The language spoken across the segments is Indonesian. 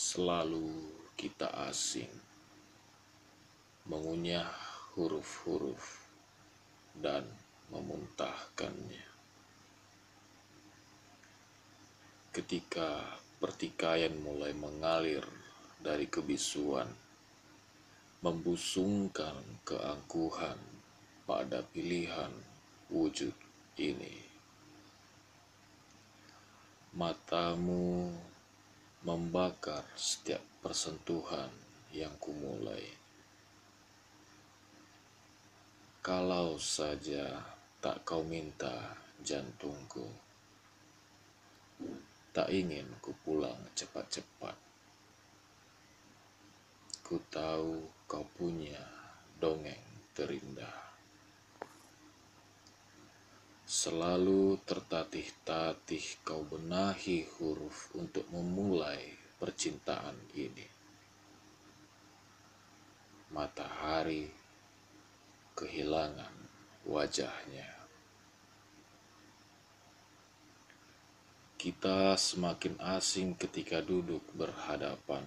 selalu kita asing mengunyah huruf-huruf dan memuntahkannya. Ketika pertikaian mulai mengalir dari kebisuan, membusungkan keangkuhan pada pilihan wujud ini. Matamu membakar setiap persentuhan yang kumulai. Kalau saja tak kau minta jantungku, tak ingin ku pulang cepat-cepat. Ku tahu kau punya dongeng terindah. Selalu tertatih-tatih kau benahi huruf untuk memulai percintaan ini. Matahari kehilangan wajahnya. Kita semakin asing ketika duduk berhadapan.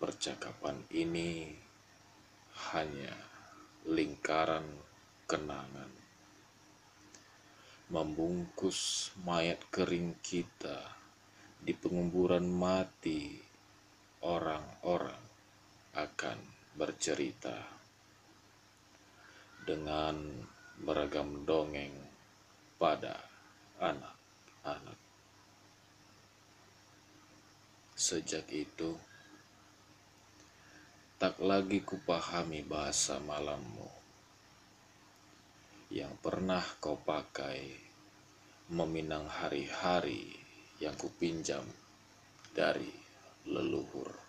Percakapan ini hanya lingkaran kenangan membungkus mayat kering kita di penguburan mati, orang-orang akan bercerita dengan beragam dongeng pada anak-anak. Sejak itu, tak lagi kupahami bahasa malammu yang pernah kau pakai meminang hari-hari yang kupinjam dari leluhur.